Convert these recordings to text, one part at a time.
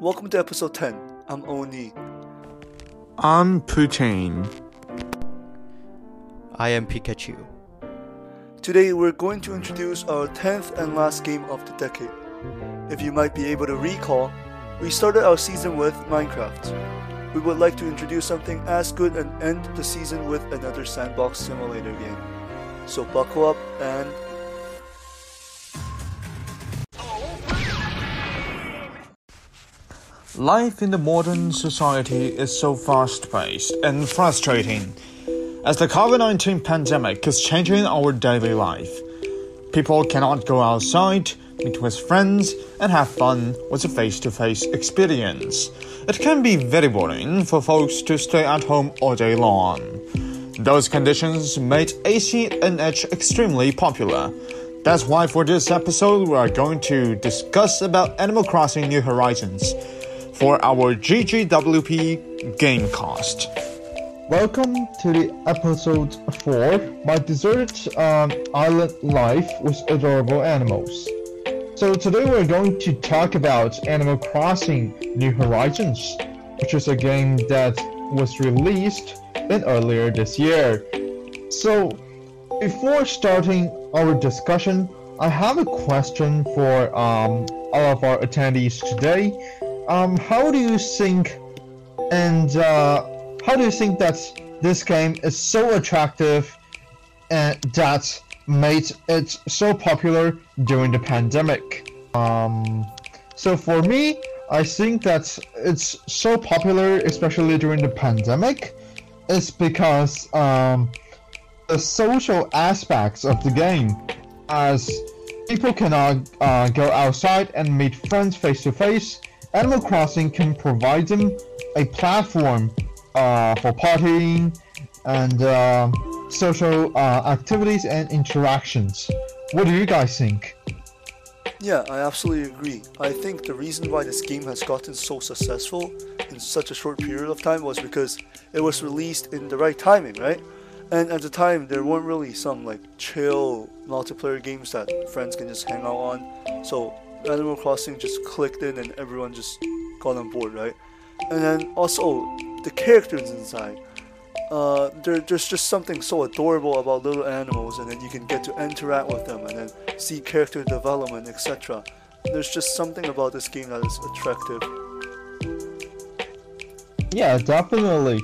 Welcome to episode 10. I'm Oni. I'm Putain. I am Pikachu. Today we're going to introduce our 10th and last game of the decade. If you might be able to recall, we started our season with Minecraft. We would like to introduce something as good and end the season with another sandbox simulator game. So buckle up and Life in the modern society is so fast paced and frustrating. As the COVID 19 pandemic is changing our daily life, people cannot go outside, meet with friends, and have fun with a face to face experience. It can be very boring for folks to stay at home all day long. Those conditions made ACNH extremely popular. That's why for this episode we are going to discuss about Animal Crossing New Horizons for our GGWP Gamecast. Welcome to the episode 4 My Desert um, Island Life with Adorable Animals. So today we're going to talk about Animal Crossing New Horizons, which is a game that was released in earlier this year. So before starting our discussion, I have a question for um, all of our attendees today um, how do you think and uh, how do you think that this game is so attractive and that made it so popular during the pandemic? Um, so for me, I think that it's so popular, especially during the pandemic, is because um, the social aspects of the game, as people cannot uh, go outside and meet friends face to face Animal Crossing can provide them a platform uh, for partying and uh, social uh, activities and interactions. What do you guys think? Yeah, I absolutely agree. I think the reason why this game has gotten so successful in such a short period of time was because it was released in the right timing, right? And at the time, there weren't really some like chill multiplayer games that friends can just hang out on. So Animal Crossing just clicked in and everyone just got on board, right? And then also the characters inside. Uh, there, there's just something so adorable about little animals, and then you can get to interact with them and then see character development, etc. There's just something about this game that is attractive. Yeah, definitely.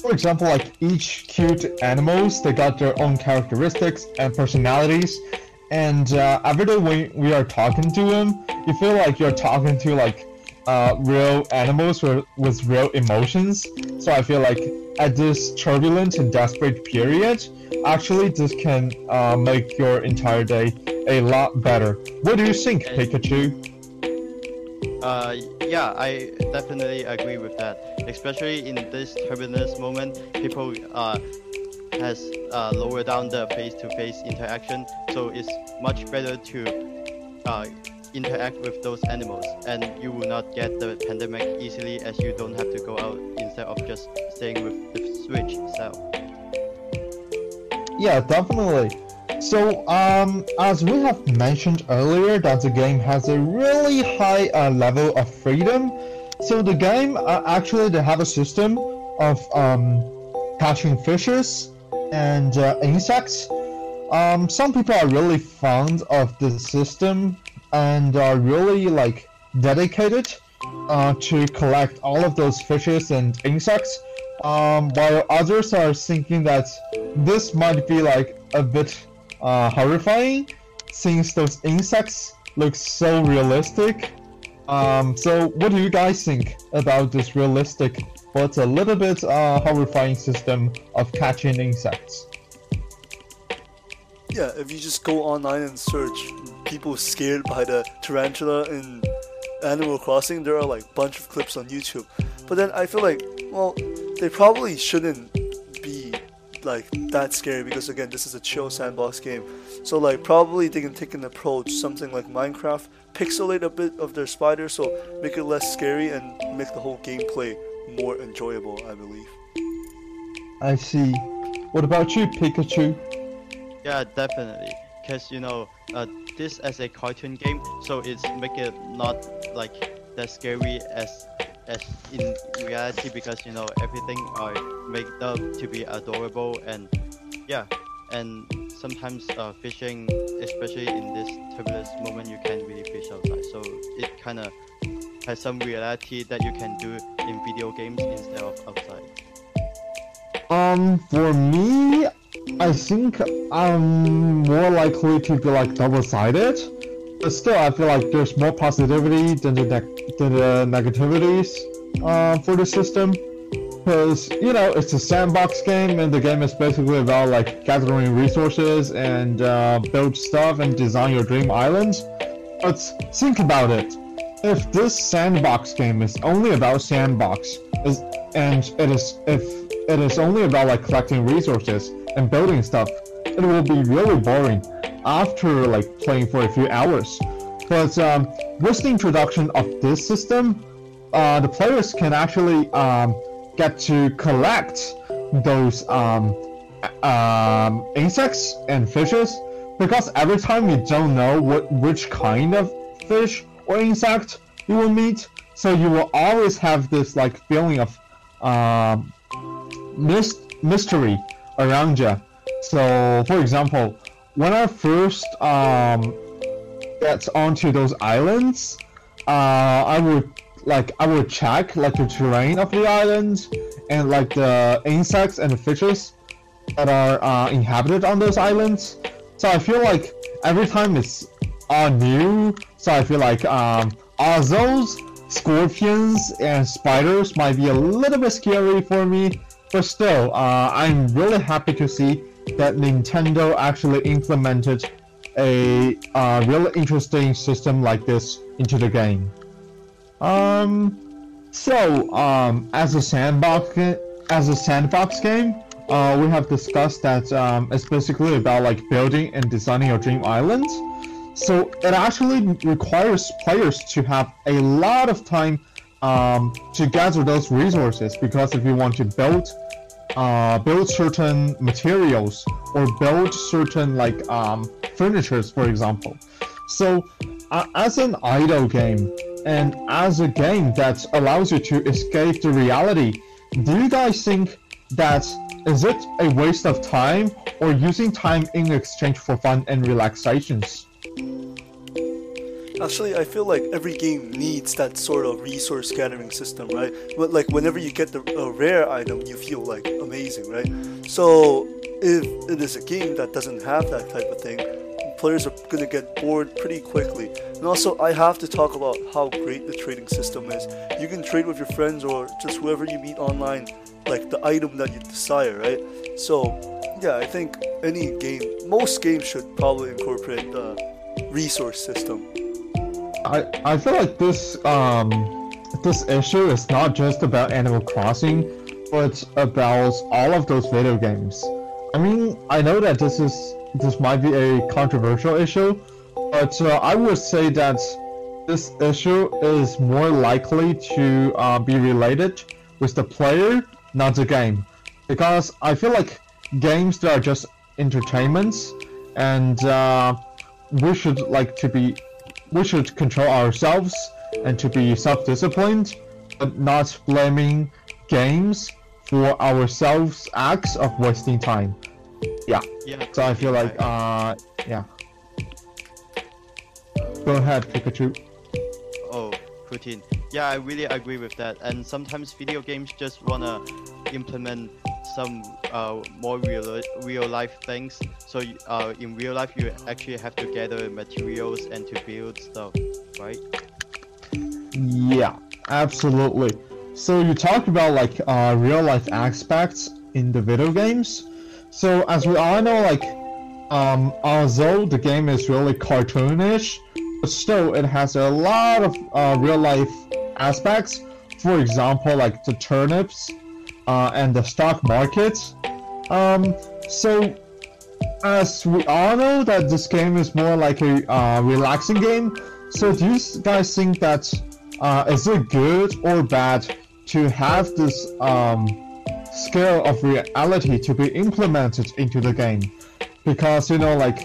For example, like each cute animals, they got their own characteristics and personalities, and uh, every day when we are talking to them, you feel like you're talking to like uh, real animals with, with real emotions. So I feel like at this turbulent and desperate period, actually this can uh, make your entire day a lot better. What do you think, Pikachu? Uh, yeah, I definitely agree with that. Especially in this turbulent moment, people uh, has uh, lowered down the face-to-face interaction, so it's much better to uh, interact with those animals, and you will not get the pandemic easily as you don't have to go out instead of just staying with the Switch itself. Yeah, definitely. So, um, as we have mentioned earlier, that the game has a really high uh, level of freedom. So the game uh, actually they have a system of um, catching fishes and uh, insects. Um, some people are really fond of the system and are really like dedicated uh, to collect all of those fishes and insects. Um, while others are thinking that this might be like a bit uh, horrifying since those insects look so realistic. Um, so what do you guys think about this realistic but a little bit uh, horrifying system of catching insects. Yeah, if you just go online and search people scared by the tarantula in Animal Crossing, there are like a bunch of clips on YouTube. But then I feel like, well, they probably shouldn't be like that scary because again, this is a chill sandbox game. So like probably they can take an approach, something like Minecraft, pixelate a bit of their spiders, so make it less scary and make the whole gameplay more enjoyable, I believe. I see. What about you, Pikachu? Yeah, definitely. Cause you know, uh, this as a cartoon game, so it's make it not like that scary as as in reality because you know everything are made up to be adorable and yeah and sometimes uh, fishing especially in this turbulence moment you can't really fish outside so it kind of has some reality that you can do in video games instead of outside Um, for me, I think I'm more likely to be like double-sided. But still, I feel like there's more positivity than the neg- than the negativities uh, for the system. Because you know it's a sandbox game, and the game is basically about like gathering resources and uh, build stuff and design your dream island. But think about it: if this sandbox game is only about sandbox, is, and it is if it is only about like collecting resources and building stuff, it will be really boring after like playing for a few hours. But um, with the introduction of this system, uh, the players can actually um, get to collect those um, um, insects and fishes because every time you don't know what which kind of fish or insect you will meet, so you will always have this like feeling of mys- mystery around you. So, for example, when I first um, get onto those islands, uh, I would like I would check like the terrain of the islands and like the insects and the fishes that are uh, inhabited on those islands. So I feel like every time it's uh, new, so I feel like um, those scorpions and spiders might be a little bit scary for me, but still, uh, I'm really happy to see that Nintendo actually implemented a uh, really interesting system like this into the game. Um, so um, as a sandbox as a sandbox game, uh, we have discussed that um, it's basically about like building and designing your dream island. So it actually requires players to have a lot of time um, to gather those resources because if you want to build uh, build certain materials or build certain like um, furnitures, for example. So uh, as an idle game and as a game that allows you to escape the reality, do you guys think that is it a waste of time or using time in exchange for fun and relaxations? Actually, I feel like every game needs that sort of resource gathering system, right? But like whenever you get the a rare item, you feel like amazing, right? So if it is a game that doesn't have that type of thing, players are gonna get bored pretty quickly. And also, I have to talk about how great the trading system is. You can trade with your friends or just whoever you meet online, like the item that you desire, right? So yeah, I think any game, most games should probably incorporate the resource system. I, I feel like this um this issue is not just about Animal Crossing, but about all of those video games. I mean, I know that this is this might be a controversial issue, but uh, I would say that this issue is more likely to uh, be related with the player, not the game, because I feel like games that are just entertainments, and uh, we should like to be we should control ourselves and to be self-disciplined, but not blaming games for ourselves acts of wasting time. Yeah. yeah So I feel like uh yeah. Go ahead, Pikachu. Oh, Putin. Yeah, I really agree with that. And sometimes video games just wanna implement some uh, more real real life things. So uh, in real life, you actually have to gather materials and to build stuff, right? Yeah, absolutely. So you talked about like uh, real life aspects in the video games. So as we all know, like um, although the game is really cartoonish, but still it has a lot of uh, real life aspects. For example, like the turnips uh, and the stock market. Um, so as we all know that this game is more like a uh, relaxing game. So do you guys think that uh, is it good or bad to have this um, scale of reality to be implemented into the game? Because you know, like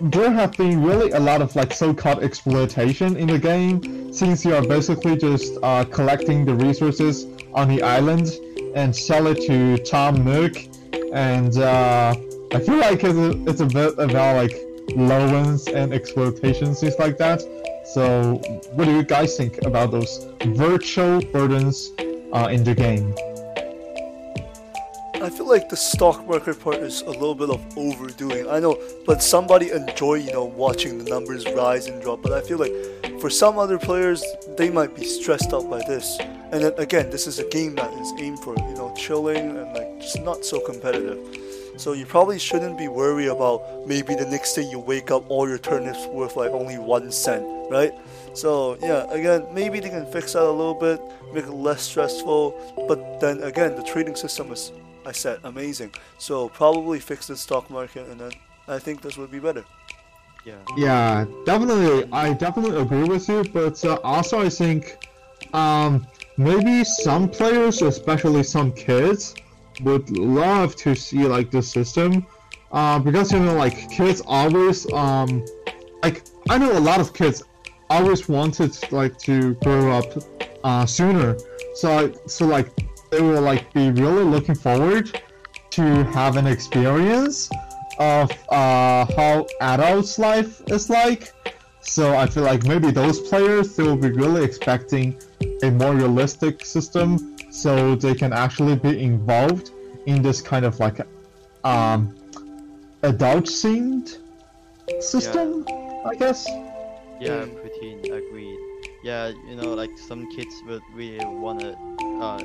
there have been really a lot of like so-called exploitation in the game since you are basically just uh, collecting the resources on the island and sell it to Tom Nook and uh, I feel like it's a, it's a bit about like loans and exploitation things like that so what do you guys think about those virtual burdens uh, in the game? I feel like the stock market part is a little bit of overdoing. I know, but somebody enjoy, you know, watching the numbers rise and drop. But I feel like for some other players, they might be stressed out by this. And then again, this is a game that is aimed for, you know, chilling and like just not so competitive. So you probably shouldn't be worried about maybe the next day you wake up all your turnips worth like only one cent, right? So yeah, again, maybe they can fix that a little bit, make it less stressful. But then again, the trading system is I said amazing. So probably fix the stock market, and then I think this would be better. Yeah. Yeah, definitely. I definitely agree with you, but uh, also I think um, maybe some players, especially some kids, would love to see like this system uh, because you know like kids always um, like I know a lot of kids always wanted like to grow up uh, sooner. So so like they will like be really looking forward to have an experience of uh, how adults life is like. So I feel like maybe those players they will be really expecting a more realistic system, so they can actually be involved in this kind of like um, adult themed system, I guess. Yeah, I'm pretty agreed. Yeah, you know, like some kids would really wanna uh,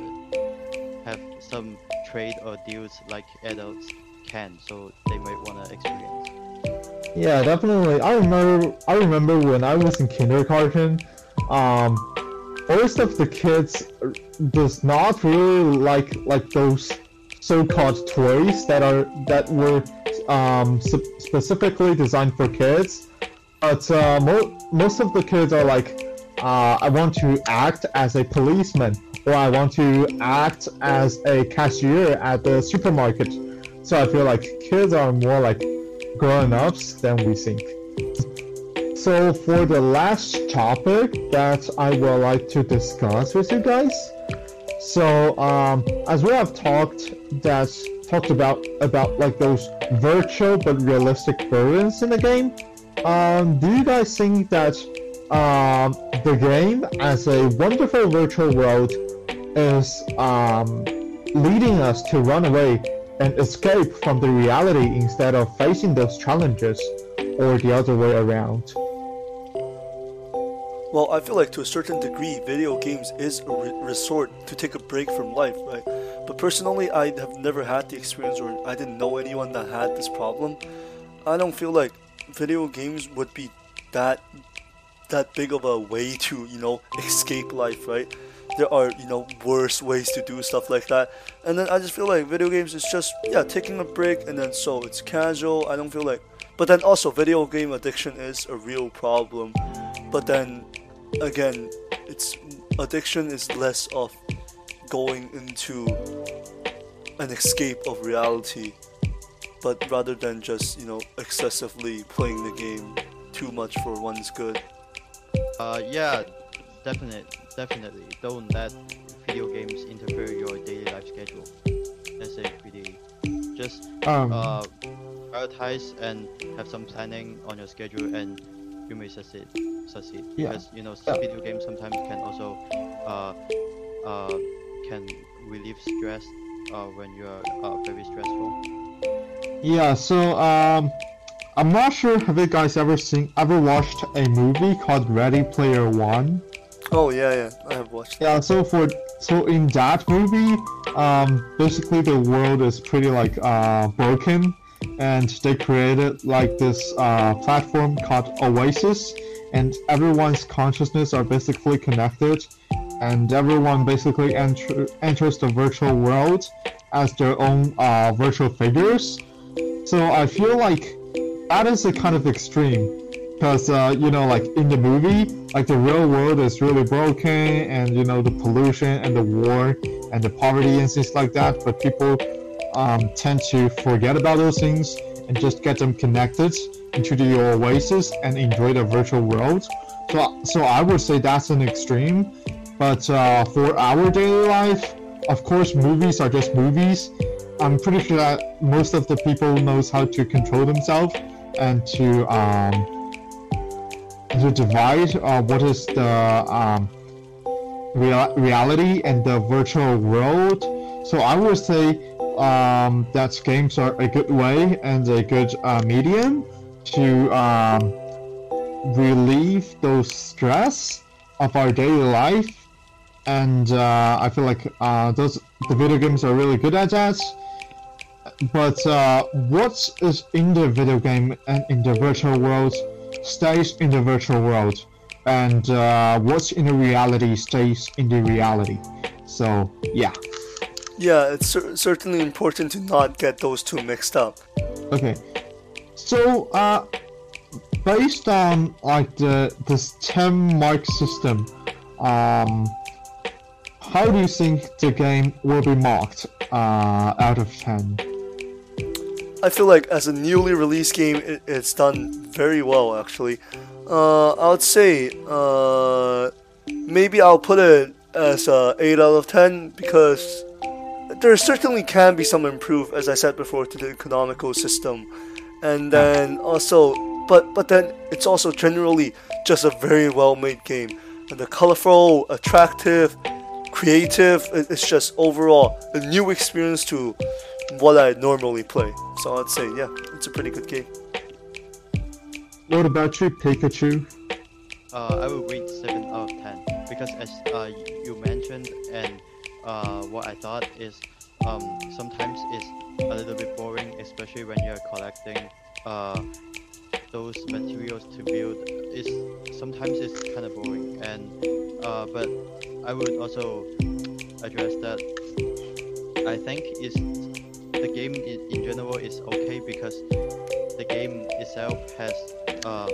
have some trade or deals like adults can, so they might wanna experience. Yeah, definitely. I remember. I remember when I was in kindergarten. Um, most of the kids does not really like like those so-called toys that are that were um, specifically designed for kids. But uh, mo- most of the kids are like, uh, I want to act as a policeman, or I want to act as a cashier at the supermarket. So I feel like kids are more like grown-ups than we think. So for the last topic that I would like to discuss with you guys, so um, as we have talked, that talked about about like those virtual but realistic burdens in the game. Um, do you guys think that um, the game as a wonderful virtual world is um, leading us to run away and escape from the reality instead of facing those challenges, or the other way around? Well, I feel like to a certain degree, video games is a re- resort to take a break from life, right? But personally, I have never had the experience, or I didn't know anyone that had this problem. I don't feel like video games would be that that big of a way to you know escape life, right? There are you know worse ways to do stuff like that, and then I just feel like video games is just yeah taking a break, and then so it's casual. I don't feel like, but then also video game addiction is a real problem. But then again, it's addiction is less of going into an escape of reality, but rather than just you know excessively playing the game too much for one's good. Uh, yeah, definitely, definitely. Don't let video games interfere your daily life schedule. That's it, really. Just Um, uh, prioritize and have some planning on your schedule, and you may succeed. Succeed. Yeah. Because you know, Yeah. video games sometimes can also uh, uh, can relieve stress uh, when you are uh, very stressful. Yeah, so um, I'm not sure have you guys ever seen ever watched a movie called Ready Player One? Oh yeah, yeah, I have watched. Yeah, so for so in that movie, um, basically the world is pretty like uh, broken, and they created like this uh, platform called Oasis, and everyone's consciousness are basically connected, and everyone basically enter- enters the virtual world as their own uh, virtual figures. So I feel like that is a kind of extreme because uh, you know like in the movie like the real world is really broken and you know the pollution and the war and the poverty and things like that but people um, tend to forget about those things and just get them connected into the oasis and enjoy the virtual world. So, so I would say that's an extreme. But uh, for our daily life, of course, movies are just movies. I'm pretty sure that most of the people knows how to control themselves and to um, to divide uh, what is the um, real- reality and the virtual world. So I would say um, that games are a good way and a good uh, medium to um, relieve those stress of our daily life. And uh, I feel like uh, those the video games are really good at that. But uh, what is in the video game and in the virtual world stays in the virtual world, and uh, what's in the reality stays in the reality. So yeah. Yeah, it's cer- certainly important to not get those two mixed up. Okay. So uh, based on like the this 10 mark system, um, how do you think the game will be marked uh, out of 10? I feel like as a newly released game, it, it's done very well actually. Uh, I would say uh, maybe I'll put it as a 8 out of 10 because there certainly can be some improve, as I said before, to the economical system, and then also, but but then it's also generally just a very well made game, and the colorful, attractive, creative. it- It's just overall a new experience to what I normally play. So I'd say, yeah, it's a pretty good game. What about you, Pikachu? Uh, I will rate 7 out of 10 because as uh, you mentioned and uh, what I thought is um, sometimes it's a little bit boring especially when you're collecting uh, those materials to build is sometimes it's kind of boring and uh, but I would also address that I think is the game in general is okay because the game itself has um,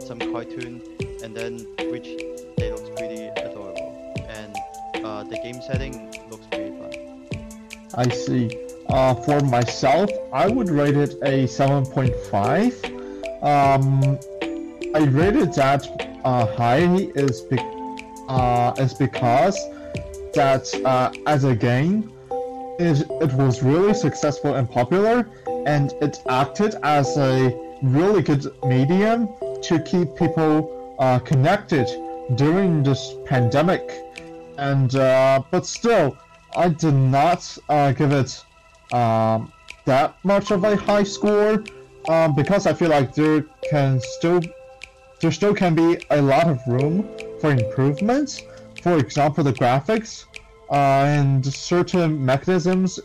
some cartoon and then which they looks pretty adorable and uh, the game setting looks pretty fun I see. Uh, for myself, I would rate it a 7.5. Um, I rated that uh, high is be- uh, is because that uh, as a game, it, it was really successful and popular, and it acted as a really good medium to keep people uh, connected during this pandemic. And uh, but still, I did not uh, give it um, that much of a high score um, because I feel like there can still there still can be a lot of room for improvements. For example, the graphics uh, and certain mechanisms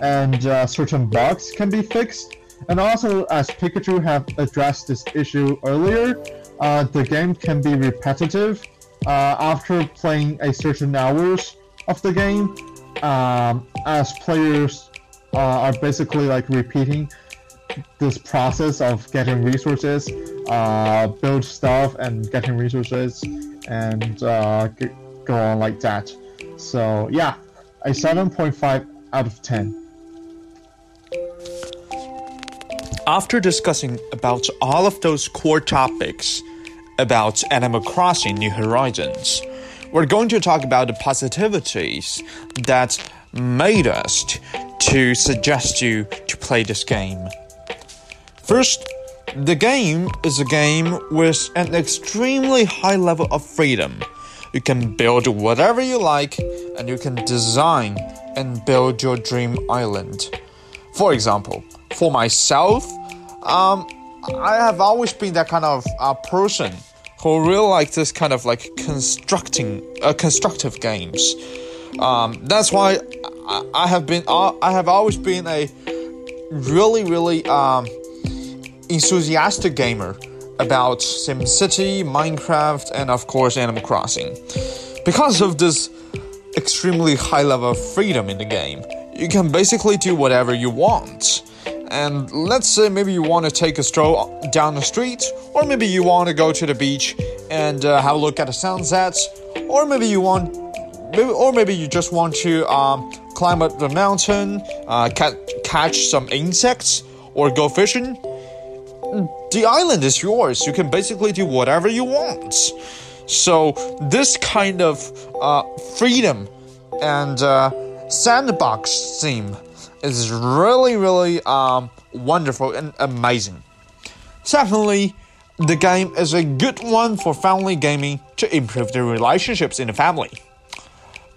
and uh, certain bugs can be fixed. And also, as Pikachu have addressed this issue earlier, uh, the game can be repetitive uh, after playing a certain hours of the game, um, as players uh, are basically like repeating this process of getting resources, uh, build stuff, and getting resources, and go on like that. So yeah, a 7.5 out of 10. After discussing about all of those core topics about Animal Crossing New Horizons, we're going to talk about the positivities that made us to suggest you to play this game. First, the game is a game with an extremely high level of freedom. You can build whatever you like, and you can design and build your dream island. For example, for myself, um, I have always been that kind of uh, person who really like this kind of like constructing, uh, constructive games. Um, that's why I, I have been, uh, I have always been a really, really um, enthusiastic gamer about SimCity, Minecraft, and of course Animal Crossing. Because of this extremely high level of freedom in the game, you can basically do whatever you want. And let's say maybe you want to take a stroll down the street, or maybe you want to go to the beach and uh, have a look at the sunsets, or maybe you want, maybe, or maybe you just want to um, climb up the mountain, uh, ca- catch some insects, or go fishing the island is yours. You can basically do whatever you want. So this kind of uh, freedom and uh, sandbox theme is really, really um, wonderful and amazing. Secondly, the game is a good one for family gaming to improve the relationships in the family.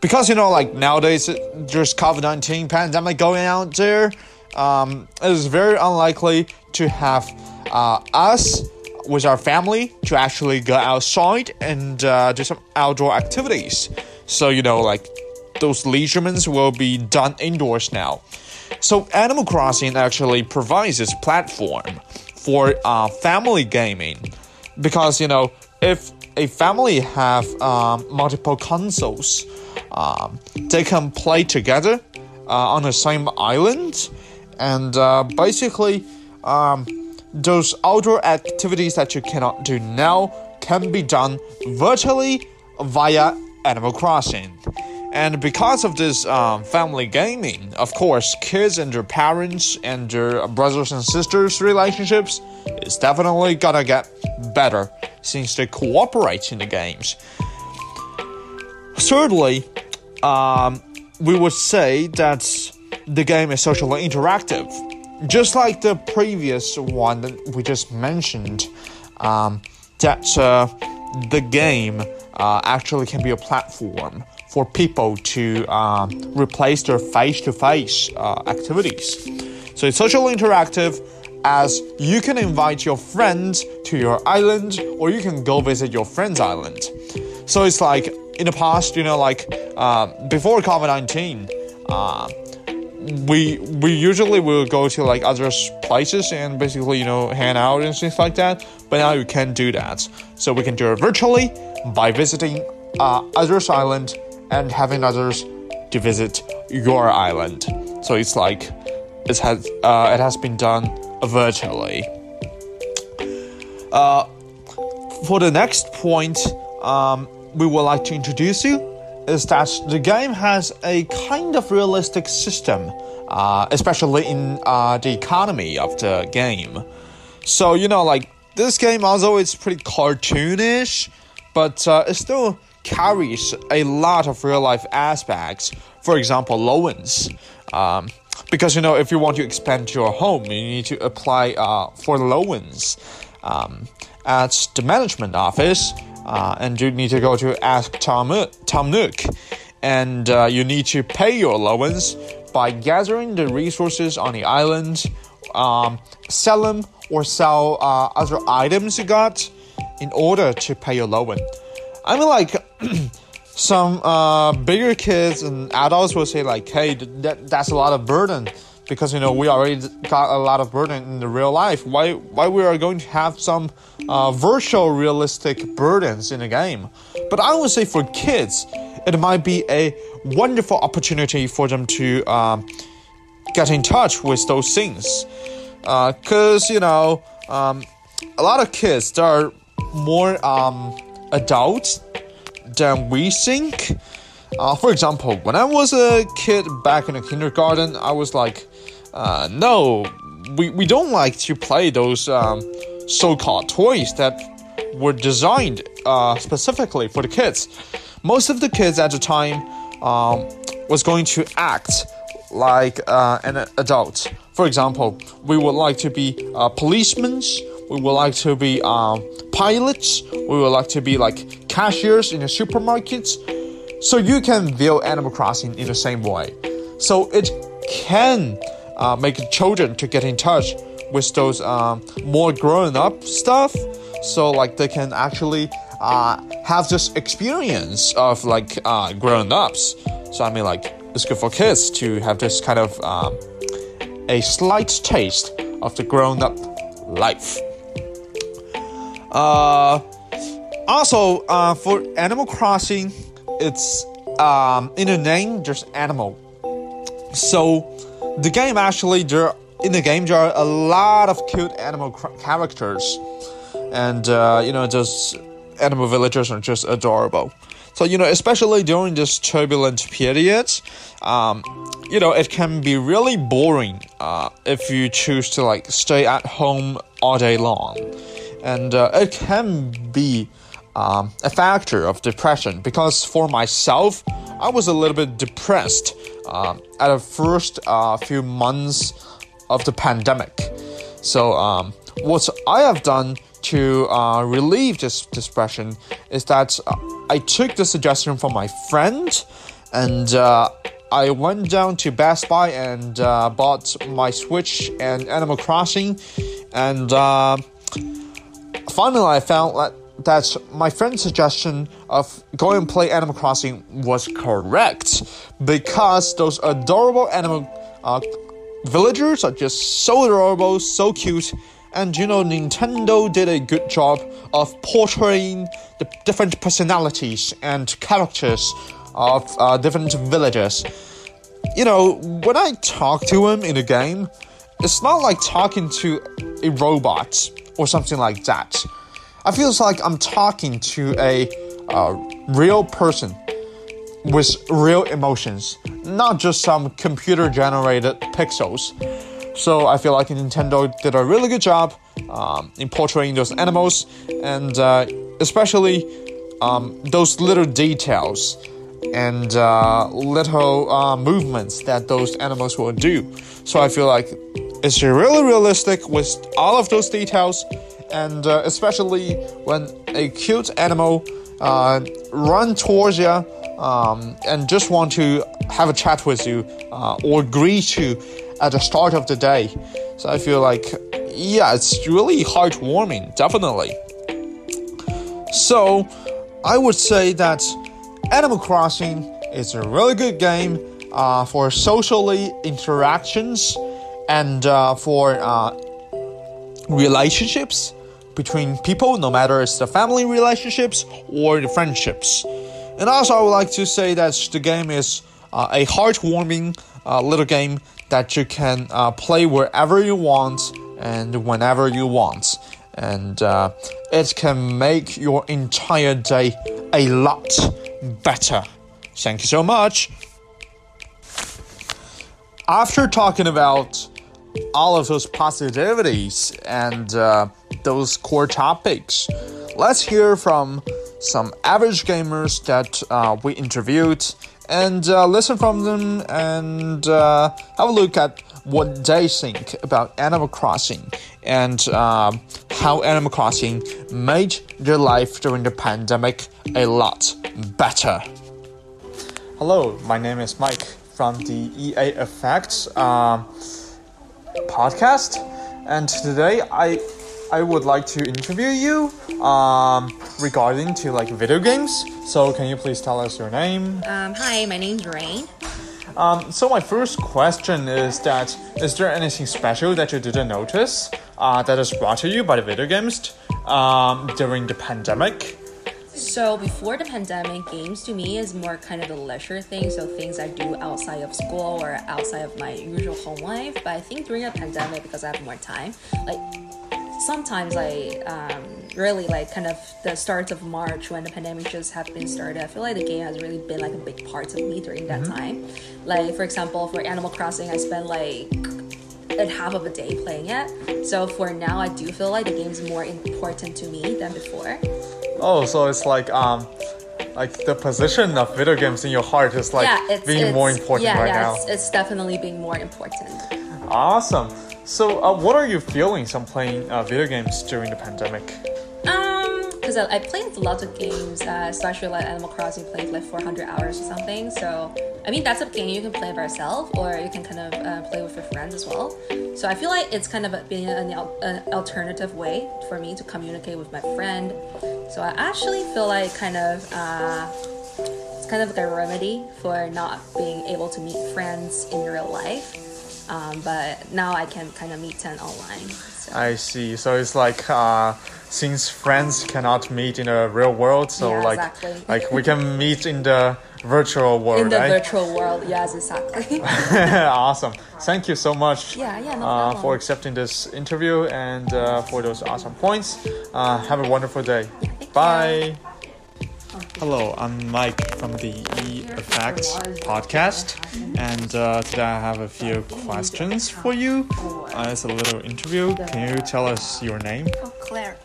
Because you know, like nowadays, there's COVID 19 pandemic going out there. Um, it is very unlikely to have uh, us with our family to actually go outside and uh, do some outdoor activities. So, you know, like those leisurements will be done indoors now. So, Animal Crossing actually provides this platform for uh, family gaming because, you know, if a family have um, multiple consoles, um, they can play together uh, on the same island and uh, basically um, those outdoor activities that you cannot do now can be done virtually via Animal Crossing. And because of this um, family gaming, of course, kids and their parents and their brothers and sisters relationships is definitely gonna get better since they cooperate in the games. Thirdly, um, we would say that the game is socially interactive just like the previous one that we just mentioned, um, that uh, the game uh, actually can be a platform for people to um, replace their face-to-face uh, activities. So it's socially interactive as you can invite your friends to your island or you can go visit your friend's island. So it's like in the past, you know, like uh, before COVID 19, uh, we we usually will go to like other places and basically you know hang out and things like that. But now you can do that. So we can do it virtually by visiting uh, others island and having others to visit your island. So it's like it has uh, it has been done virtually. Uh, for the next point um, we would like to introduce you is that the game has a kind of realistic system, uh, especially in uh, the economy of the game. So, you know, like this game, although it's pretty cartoonish, but uh, it still carries a lot of real life aspects. For example, loans. Um, because, you know, if you want to expand your home, you need to apply uh, for loans um, at the management office uh, and you need to go to ask Tom, Tom Nook, and uh, you need to pay your loans by gathering the resources on the island, um, sell them or sell uh, other items you got in order to pay your loan. I mean, like. some uh, bigger kids and adults will say like, "Hey, that, that's a lot of burden," because you know we already got a lot of burden in the real life. Why why we are going to have some uh, virtual realistic burdens in the game? But I would say for kids, it might be a wonderful opportunity for them to um, get in touch with those things, because uh, you know um, a lot of kids they are more um, adults than we think. Uh, for example, when I was a kid back in the kindergarten, I was like, uh, no, we, we don't like to play those um, so called toys that were designed uh, specifically for the kids. Most of the kids at the time um, was going to act like uh, an adult. For example, we would like to be uh, policemen, we would like to be um, pilots, we would like to be like cashiers in the supermarkets so you can view Animal Crossing in the same way. So it can uh, make children to get in touch with those um, more grown up stuff. So like they can actually uh, have this experience of like uh, grown ups. So I mean like it's good for kids to have this kind of um, a slight taste of the grown up life. Uh, also, uh, for Animal Crossing, it's um, in the name there's animal. So the game actually there in the game there are a lot of cute animal characters, and uh, you know those animal villagers are just adorable. So you know, especially during this turbulent period, um, you know, it can be really boring uh, if you choose to like stay at home all day long, and uh, it can be um, a factor of depression because for myself, I was a little bit depressed um, at the first uh, few months of the pandemic. So, um, what I have done to uh, relieve this depression is that uh, I took the suggestion from my friend and uh, I went down to Best Buy and uh, bought my Switch and Animal Crossing, and uh, finally I found that that my friend's suggestion of going and play Animal Crossing was correct because those adorable animal uh, villagers are just so adorable, so cute, and you know, Nintendo did a good job of portraying the different personalities and characters of uh, different villagers. You know, when I talk to him in a game, it's not like talking to a robot or something like that. I feel like I'm talking to a uh, real person with real emotions, not just some computer generated pixels. So I feel like Nintendo did a really good job um, in portraying those animals, and uh, especially um, those little details and uh, little uh, movements that those animals will do. So I feel like it's really realistic with all of those details, and uh, especially when a cute animal uh, run towards you um, and just want to have a chat with you uh, or greet you at the start of the day. So I feel like, yeah, it's really heartwarming, definitely. So I would say that Animal Crossing is a really good game uh, for socially interactions and uh, for uh, relationships between people, no matter it's the family relationships or the friendships. And also, I would like to say that the game is uh, a heartwarming uh, little game that you can uh, play wherever you want and whenever you want. And uh, it can make your entire day a lot better. Thank you so much. After talking about all of those positivities and uh, those core topics, let's hear from some average gamers that uh, we interviewed and uh, listen from them and uh, have a look at what they think about Animal Crossing and uh, how Animal Crossing made their life during the pandemic a lot better. Hello, my name is Mike from the EA Effects uh, podcast, and today I I would like to interview you um, regarding to like video games. So can you please tell us your name? Um, hi, my name's Rain. Um, so my first question is that is there anything special that you didn't notice uh, that is brought to you by the video games um, during the pandemic? So before the pandemic, games to me is more kind of a leisure thing. So things I do outside of school or outside of my usual home life. But I think during the pandemic, because I have more time, like sometimes I um, really like kind of the start of March when the pandemic just have been started. I feel like the game has really been like a big part of me during that mm-hmm. time. Like for example, for Animal Crossing, I spent like a half of a day playing it. So for now, I do feel like the game's more important to me than before. Oh, so it's like um like the position of video games in your heart is like yeah, it's, being it's, more important yeah, right yeah, now. It's, it's definitely being more important. Awesome. So, uh, what are you feeling from playing uh, video games during the pandemic? Because I, I played lots of games, uh, especially like Animal Crossing, played like 400 hours or something. So, I mean, that's a game you can play by yourself, or you can kind of uh, play with your friends as well. So, I feel like it's kind of being an, an alternative way for me to communicate with my friend. So, I actually feel like kind of uh, it's kind of like a remedy for not being able to meet friends in real life. Um, but now I can kind of meet them online. So. I see. So it's like uh, since friends cannot meet in the real world, so yeah, like exactly. like we can meet in the virtual world. In the right? virtual world, yes, exactly. awesome. Thank you so much. Yeah, yeah, no uh, for accepting this interview and uh, for those awesome points. Uh, have a wonderful day. Yeah, Bye. Hello, I'm Mike from the E Effect podcast, and uh, today I have a few questions for you. Uh, it's a little interview. Can you tell us your name? Oh, Claire.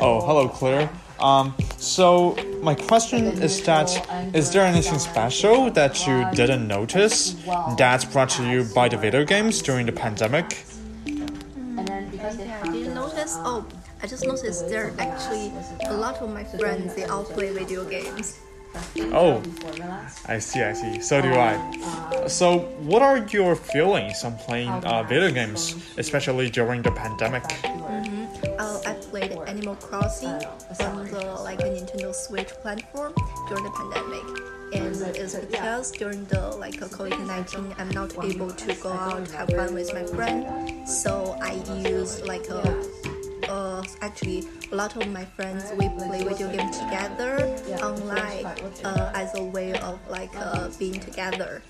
Oh, hello, Claire. Um, so my question is that is there anything special that you didn't notice that's brought to you by the video games during the pandemic? Didn't notice. Oh, I just noticed there are actually a lot of my friends. They all play video games. Oh, I see, I see. So do I. So, what are your feelings on playing uh, video games, especially during the pandemic? Animal Crossing oh, on the like a Nintendo Switch platform during the pandemic, and it's because during the like a COVID nineteen, I'm not able to go out have fun with my friend, so I use like a. Uh, actually, a lot of my friends we play video game together online uh, as a way of like uh, being together.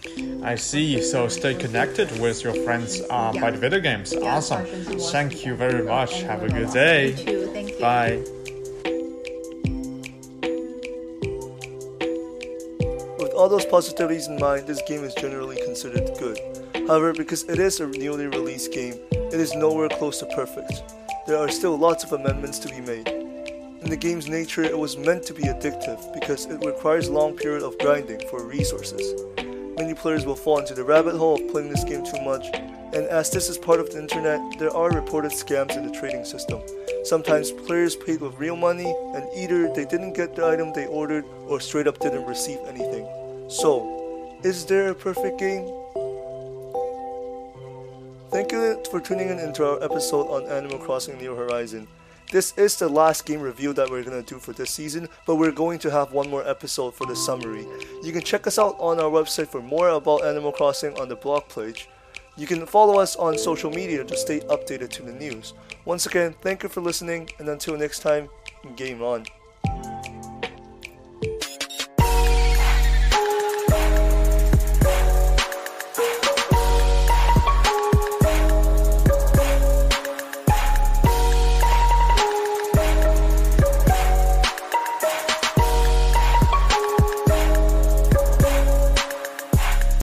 I see. So, stay connected with your friends uh, by the video games. Awesome. Thank you very much. Have a good day. You too. Thank you. Bye. With all those positivities in mind, this game is generally considered good. However, because it is a newly released game, it is nowhere close to perfect. There are still lots of amendments to be made. In the game's nature, it was meant to be addictive because it requires a long period of grinding for resources. Many players will fall into the rabbit hole of playing this game too much, and as this is part of the internet, there are reported scams in the trading system. Sometimes players paid with real money, and either they didn't get the item they ordered or straight up didn't receive anything. So, is there a perfect game? Thank you for tuning in into our episode on Animal Crossing New Horizon. This is the last game review that we're to do for this season, but we're going to have one more episode for the summary. You can check us out on our website for more about Animal Crossing on the blog page. You can follow us on social media to stay updated to the news. Once again, thank you for listening, and until next time, game on.